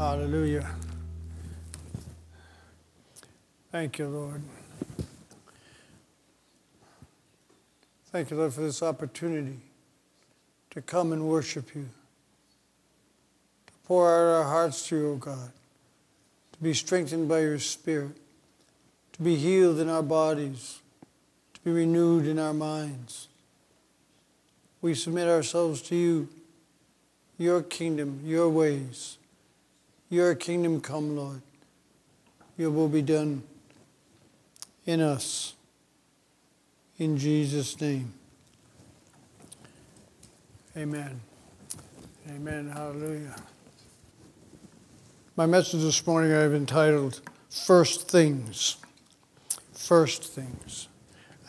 Hallelujah. Thank you, Lord. Thank you, Lord, for this opportunity to come and worship you, to pour out our hearts to you, O God, to be strengthened by your Spirit, to be healed in our bodies, to be renewed in our minds. We submit ourselves to you, your kingdom, your ways. Your kingdom come, Lord. Your will be done in us. In Jesus' name. Amen. Amen. Hallelujah. My message this morning I've entitled First Things. First Things.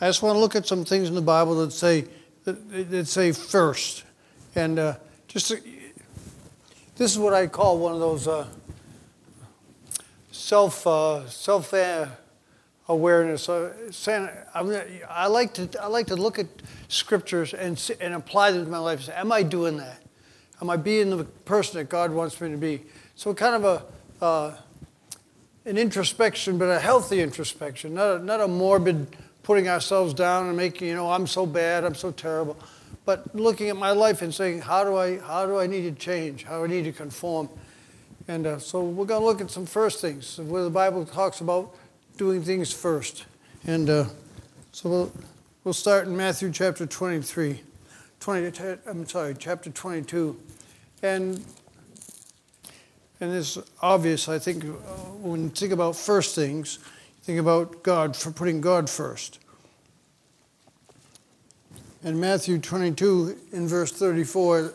I just want to look at some things in the Bible that say that, that say first. And uh, just this is what I call one of those uh, self uh, self awareness. Uh, I like to I like to look at scriptures and and apply them to my life. Say, am I doing that? Am I being the person that God wants me to be? So kind of a uh, an introspection, but a healthy introspection, not a, not a morbid putting ourselves down and making you know I'm so bad, I'm so terrible but looking at my life and saying, how do I, how do I need to change? How do I need to conform? And uh, so we're going to look at some first things where the Bible talks about doing things first. And uh, so we'll, we'll start in Matthew chapter 23, 20, I'm sorry, chapter 22. And, and it's obvious, I think, when you think about first things, think about God, for putting God first. In Matthew 22, in verse 34,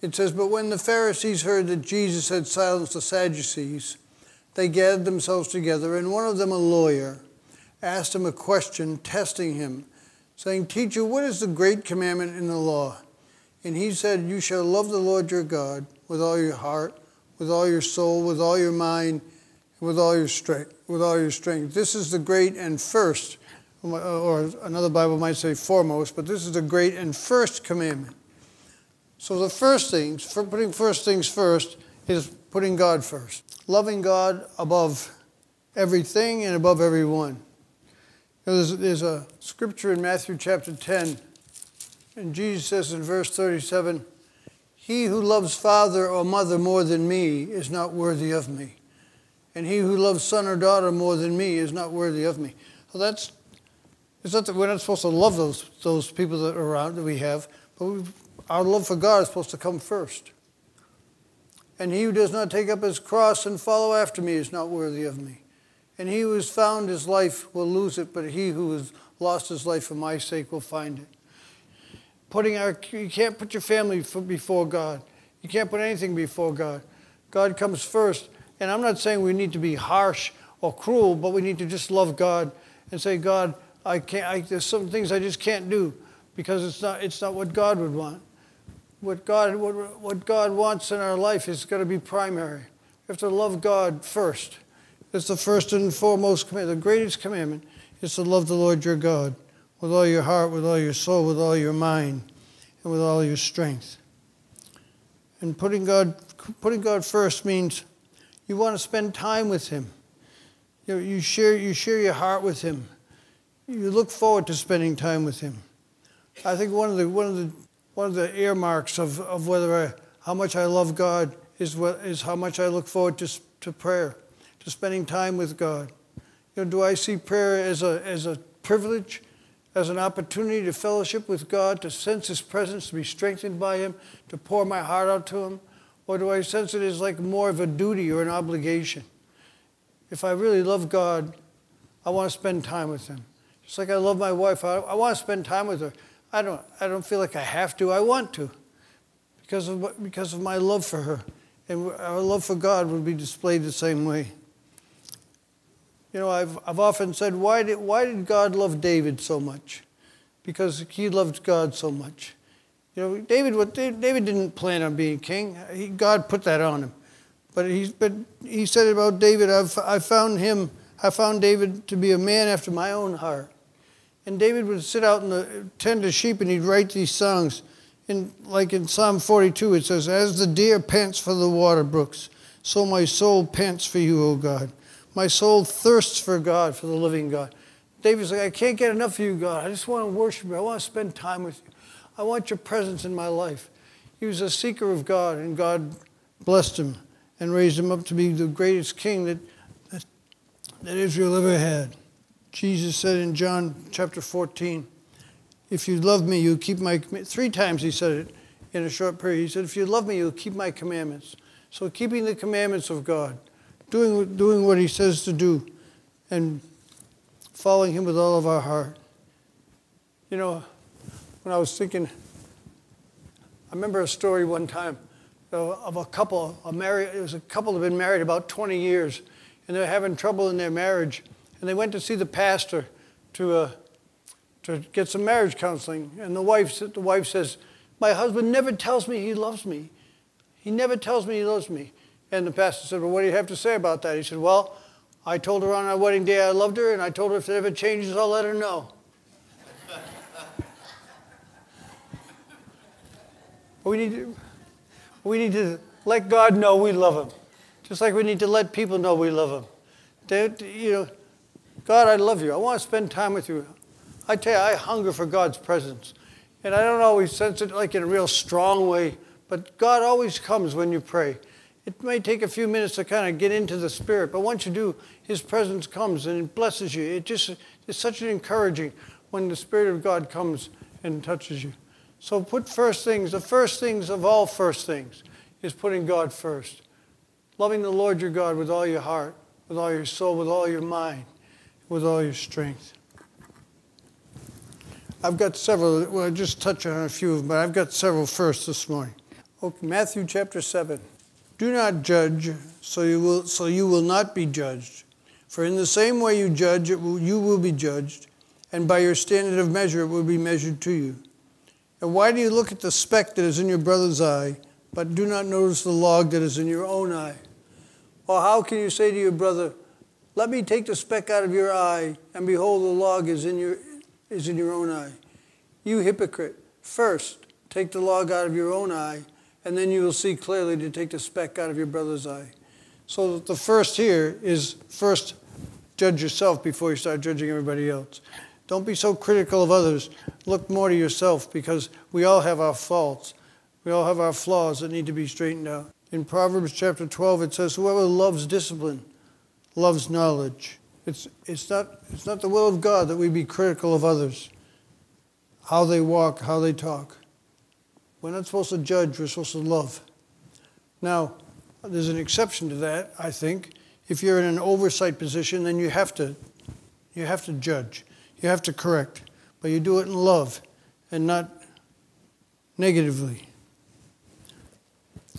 it says, But when the Pharisees heard that Jesus had silenced the Sadducees, they gathered themselves together, and one of them, a lawyer, asked him a question, testing him, saying, Teacher, what is the great commandment in the law? And he said, You shall love the Lord your God with all your heart, with all your soul, with all your mind, with all your strength. With all your strength. This is the great and first or another Bible might say foremost, but this is the great and first commandment. So the first things, for putting first things first, is putting God first. Loving God above everything and above everyone. There's, there's a scripture in Matthew chapter 10, and Jesus says in verse 37, He who loves father or mother more than me is not worthy of me. And he who loves son or daughter more than me is not worthy of me. Well, that's it's not that we're not supposed to love those, those people that are around that we have, but our love for God is supposed to come first. And he who does not take up his cross and follow after me is not worthy of me. And he who has found his life will lose it, but he who has lost his life for my sake will find it. Putting our, you can't put your family before God. You can't put anything before God. God comes first. And I'm not saying we need to be harsh or cruel, but we need to just love God and say, God, I can't, I, there's some things I just can't do because it's not, it's not what God would want. What God, what, what God wants in our life is going to be primary. We have to love God first. It's the first and foremost commandment. The greatest commandment is to love the Lord your God with all your heart, with all your soul, with all your mind, and with all your strength. And putting God, putting God first means you want to spend time with Him. You, know, you, share, you share your heart with Him you look forward to spending time with him. I think one of the one of the one of the earmarks of, of whether I, how much I love God is what is how much I look forward to to prayer, to spending time with God. You know, do I see prayer as a as a privilege, as an opportunity to fellowship with God, to sense His presence, to be strengthened by Him, to pour my heart out to Him, or do I sense it as like more of a duty or an obligation? If I really love God, I want to spend time with Him. It's like I love my wife. I, I want to spend time with her. I don't, I don't feel like I have to. I want to because of, because of my love for her And our love for God would be displayed the same way. You know, I've, I've often said, why did, why did God love David so much? Because he loved God so much. You know, David, what, David didn't plan on being king. He, God put that on him. But he, but he said about David, I've, I found him, I found David to be a man after my own heart. And David would sit out and tend of sheep and he'd write these songs. And like in Psalm 42, it says, As the deer pants for the water brooks, so my soul pants for you, O God. My soul thirsts for God, for the living God. David's like, I can't get enough of you, God. I just want to worship you. I want to spend time with you. I want your presence in my life. He was a seeker of God, and God blessed him and raised him up to be the greatest king that, that, that Israel ever had. Jesus said in John chapter 14, If you love me, you'll keep my. Three times he said it in a short period. He said, If you love me, you'll keep my commandments. So, keeping the commandments of God, doing, doing what he says to do, and following him with all of our heart. You know, when I was thinking, I remember a story one time uh, of a couple, a married, it was a couple that had been married about 20 years, and they were having trouble in their marriage. And they went to see the pastor to, uh, to get some marriage counseling. And the wife, the wife says, My husband never tells me he loves me. He never tells me he loves me. And the pastor said, Well, what do you have to say about that? He said, Well, I told her on our wedding day I loved her, and I told her if it ever changes, I'll let her know. we need to, we need to let God know we love Him, just like we need to let people know we love Him. They, you know, God, I love you. I want to spend time with you. I tell you, I hunger for God's presence, and I don't always sense it like in a real strong way, but God always comes when you pray. It may take a few minutes to kind of get into the Spirit, but once you do, His presence comes and it blesses you. It just is such an encouraging when the Spirit of God comes and touches you. So put first things, the first things of all first things is putting God first. Loving the Lord your God with all your heart, with all your soul, with all your mind, with all your strength. I've got several, well, I'll just touch on a few of them, but I've got several first this morning. Okay, Matthew chapter 7. Do not judge, so you will, so you will not be judged. For in the same way you judge, will, you will be judged, and by your standard of measure it will be measured to you. And why do you look at the speck that is in your brother's eye, but do not notice the log that is in your own eye? Or how can you say to your brother, Let me take the speck out of your eye, and behold, the log is in your, is in your own eye? You hypocrite, first take the log out of your own eye and then you will see clearly to take the speck out of your brother's eye. So the first here is first judge yourself before you start judging everybody else. Don't be so critical of others. Look more to yourself because we all have our faults. We all have our flaws that need to be straightened out. In Proverbs chapter 12, it says, Whoever loves discipline loves knowledge. It's, it's, not, it's not the will of God that we be critical of others, how they walk, how they talk. We're not supposed to judge, we're supposed to love. Now, there's an exception to that, I think. If you're in an oversight position, then you have to you have to judge. You have to correct. But you do it in love and not negatively.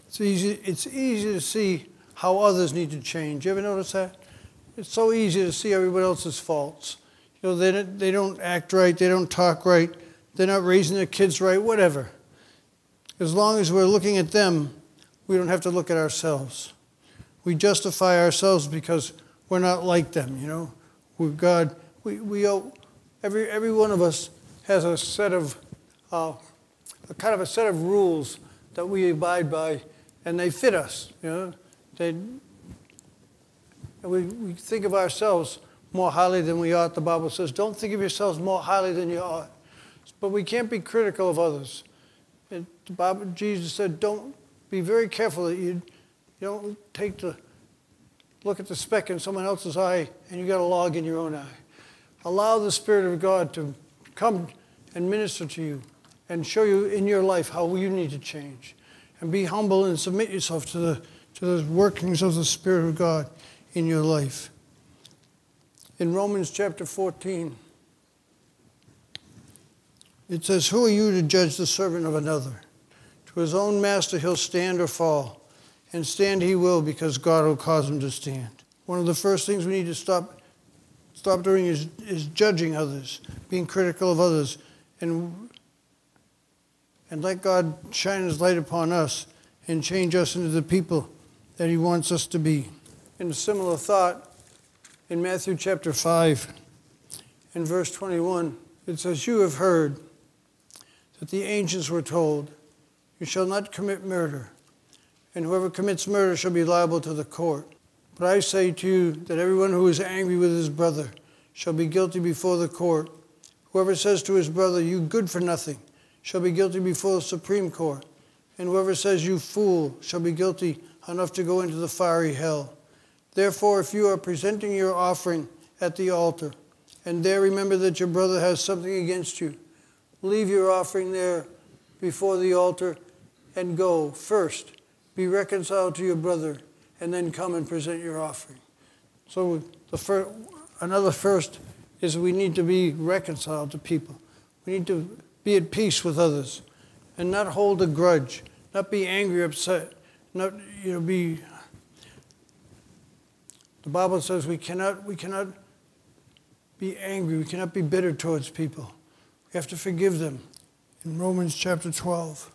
It's easy, it's easy to see how others need to change. You ever notice that? It's so easy to see everybody else's faults. You know, they don't, they don't act right, they don't talk right, they're not raising their kids right, whatever. As long as we're looking at them, we don't have to look at ourselves. We justify ourselves because we're not like them, you know. We're God. We, we owe, every, every one of us has a set of, uh, a kind of a set of rules that we abide by, and they fit us, you know. They, we, we think of ourselves more highly than we ought. The Bible says, don't think of yourselves more highly than you ought. But we can't be critical of others. It, Bible, Jesus said, don't be very careful that you, you don't take the look at the speck in someone else's eye and you got a log in your own eye. Allow the Spirit of God to come and minister to you and show you in your life how you need to change. And be humble and submit yourself to the, to the workings of the Spirit of God in your life. In Romans chapter 14, it says, Who are you to judge the servant of another? To his own master he'll stand or fall, and stand he will because God will cause him to stand. One of the first things we need to stop stop doing is, is judging others, being critical of others, and, and let God shine his light upon us and change us into the people that he wants us to be. In a similar thought, in Matthew chapter 5 and verse 21, it says, You have heard that the ancients were told, You shall not commit murder, and whoever commits murder shall be liable to the court. But I say to you that everyone who is angry with his brother shall be guilty before the court. Whoever says to his brother, You good for nothing, shall be guilty before the Supreme Court. And whoever says, You fool, shall be guilty enough to go into the fiery hell. Therefore, if you are presenting your offering at the altar, and there remember that your brother has something against you, leave your offering there before the altar and go first. Be reconciled to your brother and then come and present your offering. So the first, another first is we need to be reconciled to people. We need to be at peace with others and not hold a grudge, not be angry, upset, not you know be the Bible says we cannot we cannot be angry, we cannot be bitter towards people. We have to forgive them. In Romans chapter 12.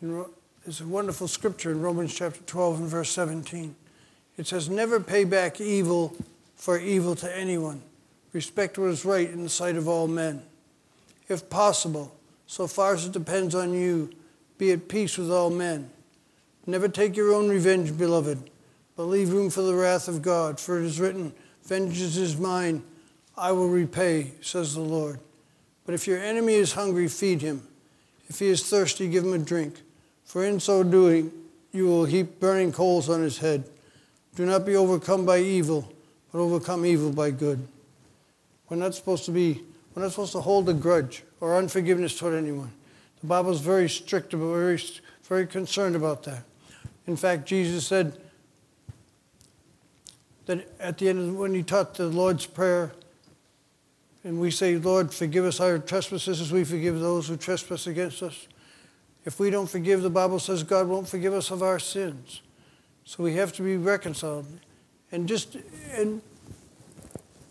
There's a wonderful scripture in Romans chapter 12 and verse 17. It says, Never pay back evil for evil to anyone. Respect what is right in the sight of all men. If possible, so far as it depends on you, be at peace with all men. Never take your own revenge, beloved, but leave room for the wrath of God. For it is written, Vengeance is mine, I will repay, says the Lord. But if your enemy is hungry, feed him. If he is thirsty, give him a drink for in so doing you will heap burning coals on his head. Do not be overcome by evil, but overcome evil by good. We're not supposed to be, we're not supposed to hold a grudge or unforgiveness toward anyone. The Bible is very strict about, very, very concerned about that. In fact, Jesus said that at the end of when he taught the Lord's Prayer, and we say, Lord, forgive us our trespasses as we forgive those who trespass against us. If we don't forgive, the Bible says God won't forgive us of our sins. So we have to be reconciled. And just, and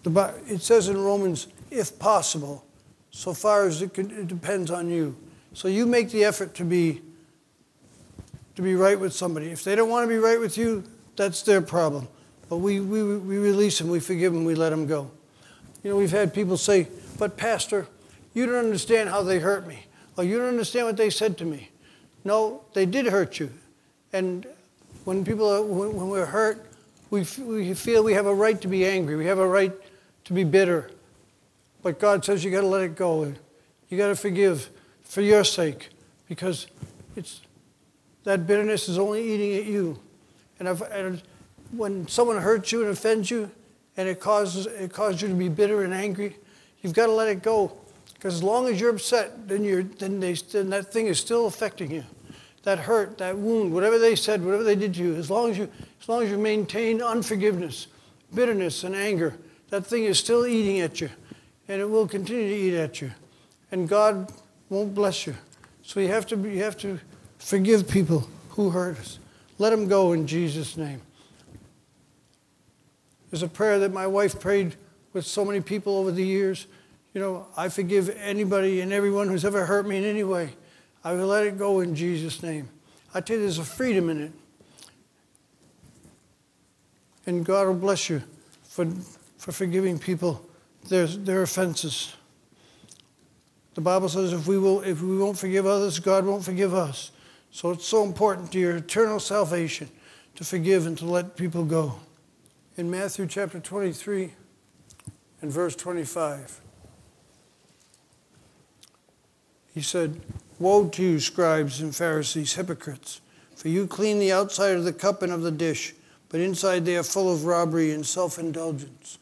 the, it says in Romans, if possible, so far as it, can, it depends on you. So you make the effort to be, to be right with somebody. If they don't want to be right with you, that's their problem. But we, we, we release them, we forgive them, we let them go. You know, we've had people say, but Pastor, you don't understand how they hurt me. Oh, you don't understand what they said to me. No, they did hurt you. And when people are, when we're hurt, we, we feel we have a right to be angry. We have a right to be bitter. But God says you got to let it go. You got to forgive for your sake because it's, that bitterness is only eating at you. And, if, and when someone hurts you and offends you and it causes, it causes you to be bitter and angry, you've got to let it go because as long as you're upset, then, you're, then, they, then that thing is still affecting you. That hurt, that wound, whatever they said, whatever they did to you, as long as you, as long as you maintain unforgiveness, bitterness, and anger, that thing is still eating at you. And it will continue to eat at you. And God won't bless you. So you have to, you have to forgive people who hurt us. Let them go in Jesus' name. There's a prayer that my wife prayed with so many people over the years. You know, I forgive anybody and everyone who's ever hurt me in any way. I will let it go in Jesus' name. I tell you, there's a freedom in it. And God will bless you for, for forgiving people their, their offenses. The Bible says if we, will, if we won't forgive others, God won't forgive us. So it's so important to your eternal salvation to forgive and to let people go. In Matthew chapter 23 and verse 25, he said, Woe to you, scribes and Pharisees, hypocrites! For you clean the outside of the cup and of the dish, but inside they are full of robbery and self indulgence.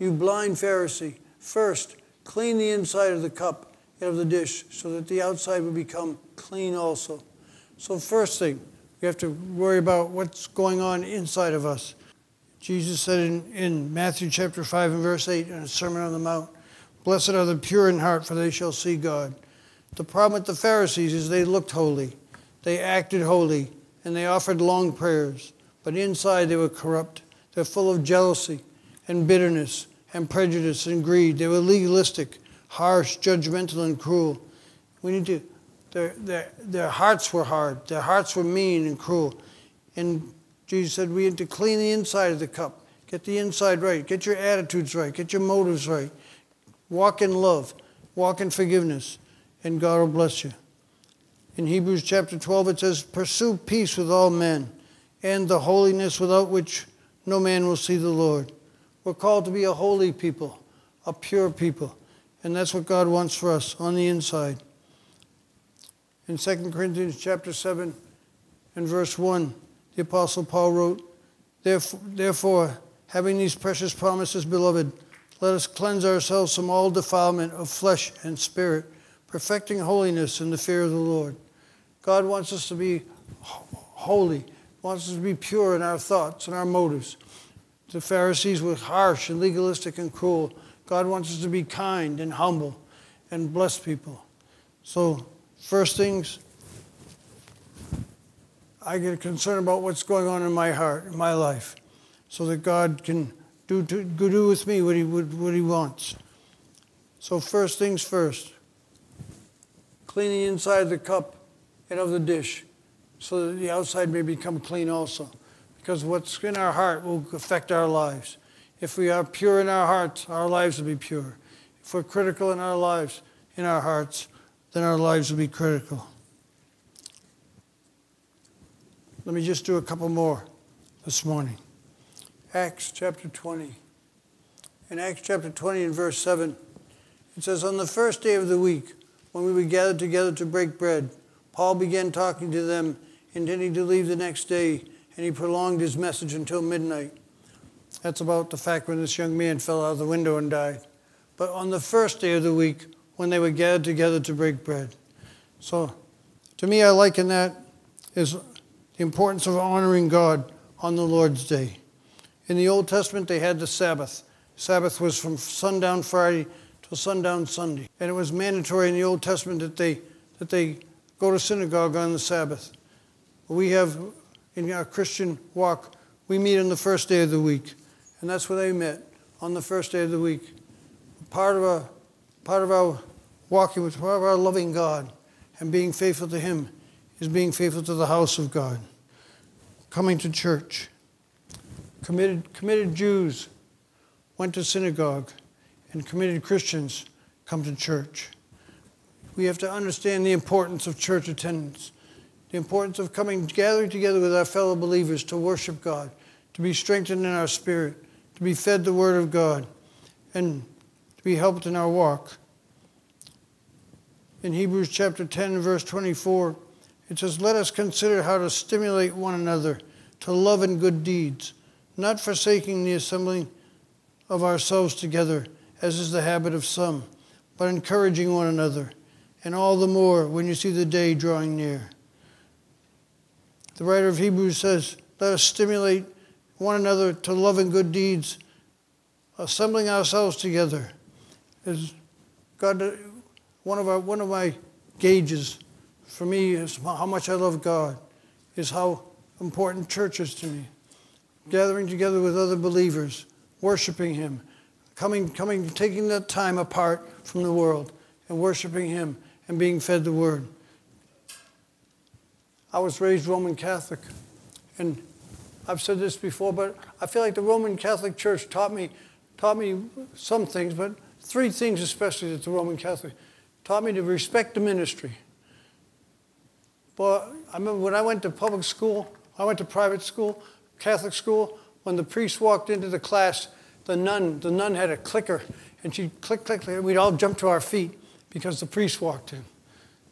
You blind Pharisee, first clean the inside of the cup and of the dish, so that the outside will become clean also. So, first thing, we have to worry about what's going on inside of us. Jesus said in, in Matthew chapter 5 and verse 8 in a Sermon on the Mount, Blessed are the pure in heart, for they shall see God. The problem with the Pharisees is they looked holy, they acted holy, and they offered long prayers, but inside they were corrupt. They're full of jealousy and bitterness and prejudice and greed. They were legalistic, harsh, judgmental, and cruel. We need to, their, their, their hearts were hard. Their hearts were mean and cruel. And Jesus said, We need to clean the inside of the cup. Get the inside right. Get your attitudes right. Get your motives right. Walk in love. Walk in forgiveness. And God will bless you. In Hebrews chapter 12, it says, Pursue peace with all men and the holiness without which no man will see the Lord. We're called to be a holy people, a pure people. And that's what God wants for us on the inside. In 2 Corinthians chapter 7 and verse 1, the Apostle Paul wrote, Therefore, having these precious promises, beloved, let us cleanse ourselves from all defilement of flesh and spirit, perfecting holiness in the fear of the Lord. God wants us to be holy, wants us to be pure in our thoughts and our motives. The Pharisees were harsh and legalistic and cruel. God wants us to be kind and humble and bless people. So, first things, I get concerned about what's going on in my heart, in my life, so that God can do, to, do with me what he, what he wants. So, first things first, cleaning inside the cup and of the dish so that the outside may become clean also. Because what's in our heart will affect our lives. If we are pure in our hearts, our lives will be pure. If we're critical in our lives, in our hearts, then our lives will be critical. Let me just do a couple more this morning. Acts chapter 20. In Acts chapter 20 and verse 7, it says, On the first day of the week, when we were gathered together to break bread, Paul began talking to them, intending to leave the next day, and he prolonged his message until midnight. That's about the fact when this young man fell out of the window and died. But on the first day of the week, when they were gathered together to break bread. So, to me, I liken that as the importance of honoring God on the Lord's day. In the Old Testament, they had the Sabbath. Sabbath was from sundown Friday till sundown Sunday. And it was mandatory in the Old Testament that they, that they go to synagogue on the Sabbath. We have, in our Christian walk, we meet on the first day of the week. And that's where they met, on the first day of the week. Part of our, part of our walking with, part of our loving God and being faithful to Him is being faithful to the house of God. Coming to church committed, committed Jews went to synagogue, and committed Christians come to church. We have to understand the importance of church attendance, the importance of coming, gathering together with our fellow believers to worship God, to be strengthened in our spirit, to be fed the Word of God, and to be helped in our walk. In Hebrews chapter 10, verse 24, it says, Let us consider how to stimulate one another to love and good deeds not forsaking the assembling of ourselves together, as is the habit of some, but encouraging one another, and all the more when you see the day drawing near. The writer of Hebrews says, Let us stimulate one another to love and good deeds, assembling ourselves together. Is God, one of, our, one of my gauges for me is how much I love God, is how important church is to me gathering together with other believers, worshiping Him, coming, coming, taking that time apart from the world and worshiping Him and being fed the Word. I was raised Roman Catholic, and I've said this before, but I feel like the Roman Catholic Church taught me, taught me some things, but three things especially that the Roman Catholic taught me to respect the ministry. But I remember when I went to public school, I went to private school, Catholic school, when the priest walked into the class, the nun, the nun had a clicker, and she'd click, click, click, and we'd all jump to our feet because the priest walked in.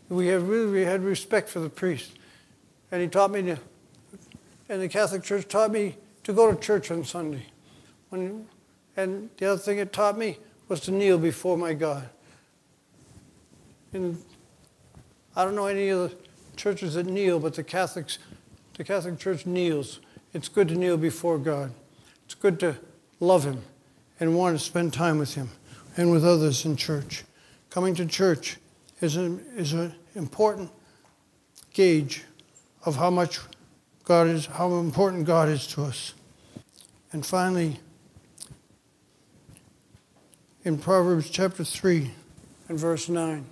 We had really we had respect for the priest. And he taught me to, and the Catholic Church taught me to go to church on Sunday. When, and the other thing it taught me was to kneel before my God. And I don't know any other churches that kneel, but the Catholics, the Catholic Church kneels it's good to kneel before God. It's good to love Him and want to spend time with Him and with others in church. Coming to church is, a, is an important gauge of how much God is, how important God is to us. And finally, in Proverbs chapter 3 and verse 9,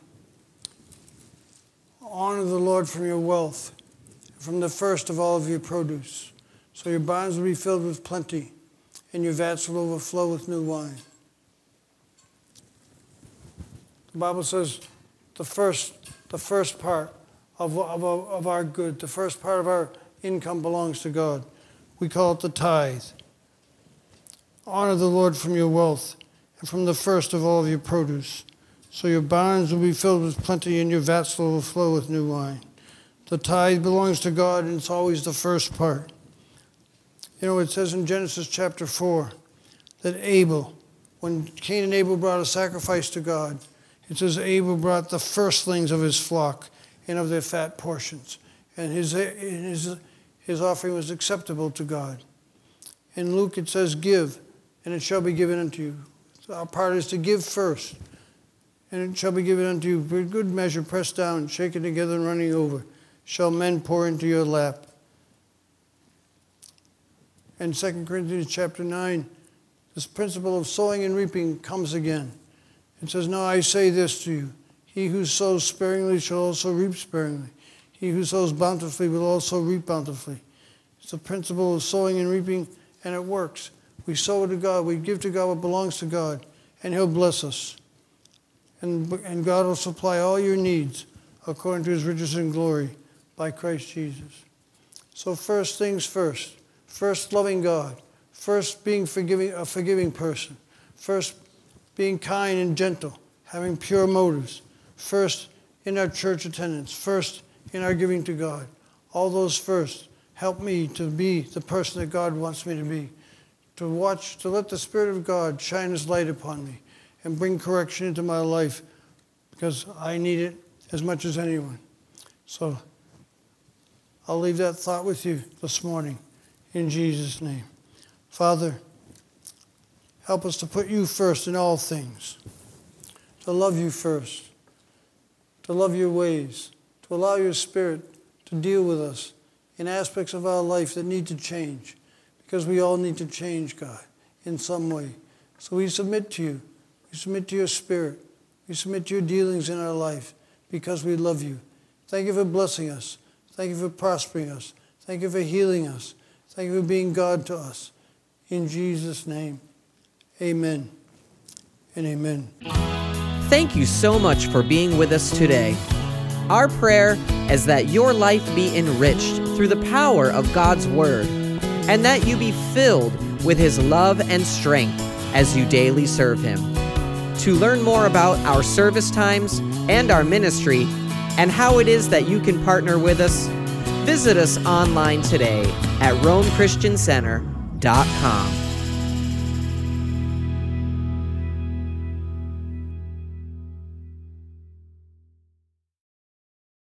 honor the Lord from your wealth, from the first of all of your produce. So your barns will be filled with plenty, and your vats will overflow with new wine. The Bible says the first, the first part of, of, of our good, the first part of our income belongs to God. We call it the tithe. Honor the Lord from your wealth and from the first of all of your produce. So your barns will be filled with plenty and your vats will overflow with new wine. The tithe belongs to God and it's always the first part. You know, it says in Genesis chapter 4 that Abel, when Cain and Abel brought a sacrifice to God, it says Abel brought the firstlings of his flock and of their fat portions. And his, his, his offering was acceptable to God. In Luke it says, Give, and it shall be given unto you. So our part is to give first, and it shall be given unto you. For good measure, pressed down, shaken together, and running over, shall men pour into your lap. And 2 Corinthians chapter 9, this principle of sowing and reaping comes again. It says, Now I say this to you He who sows sparingly shall also reap sparingly. He who sows bountifully will also reap bountifully. It's the principle of sowing and reaping, and it works. We sow to God, we give to God what belongs to God, and He'll bless us. And, and God will supply all your needs according to His riches and glory by Christ Jesus. So, first things first. First, loving God. First, being forgiving, a forgiving person. First, being kind and gentle, having pure motives. First, in our church attendance. First, in our giving to God. All those first help me to be the person that God wants me to be. To watch, to let the Spirit of God shine His light upon me and bring correction into my life because I need it as much as anyone. So I'll leave that thought with you this morning in Jesus' name. Father, help us to put you first in all things, to love you first, to love your ways, to allow your Spirit to deal with us in aspects of our life that need to change, because we all need to change, God, in some way. So we submit to you. We submit to your Spirit. We submit to your dealings in our life because we love you. Thank you for blessing us. Thank you for prospering us. Thank you for healing us. Thank you for being God to us. In Jesus' name, amen and amen. Thank you so much for being with us today. Our prayer is that your life be enriched through the power of God's Word, and that you be filled with His love and strength as you daily serve Him. To learn more about our service times and our ministry, and how it is that you can partner with us, visit us online today at RomeChristianCenter.com.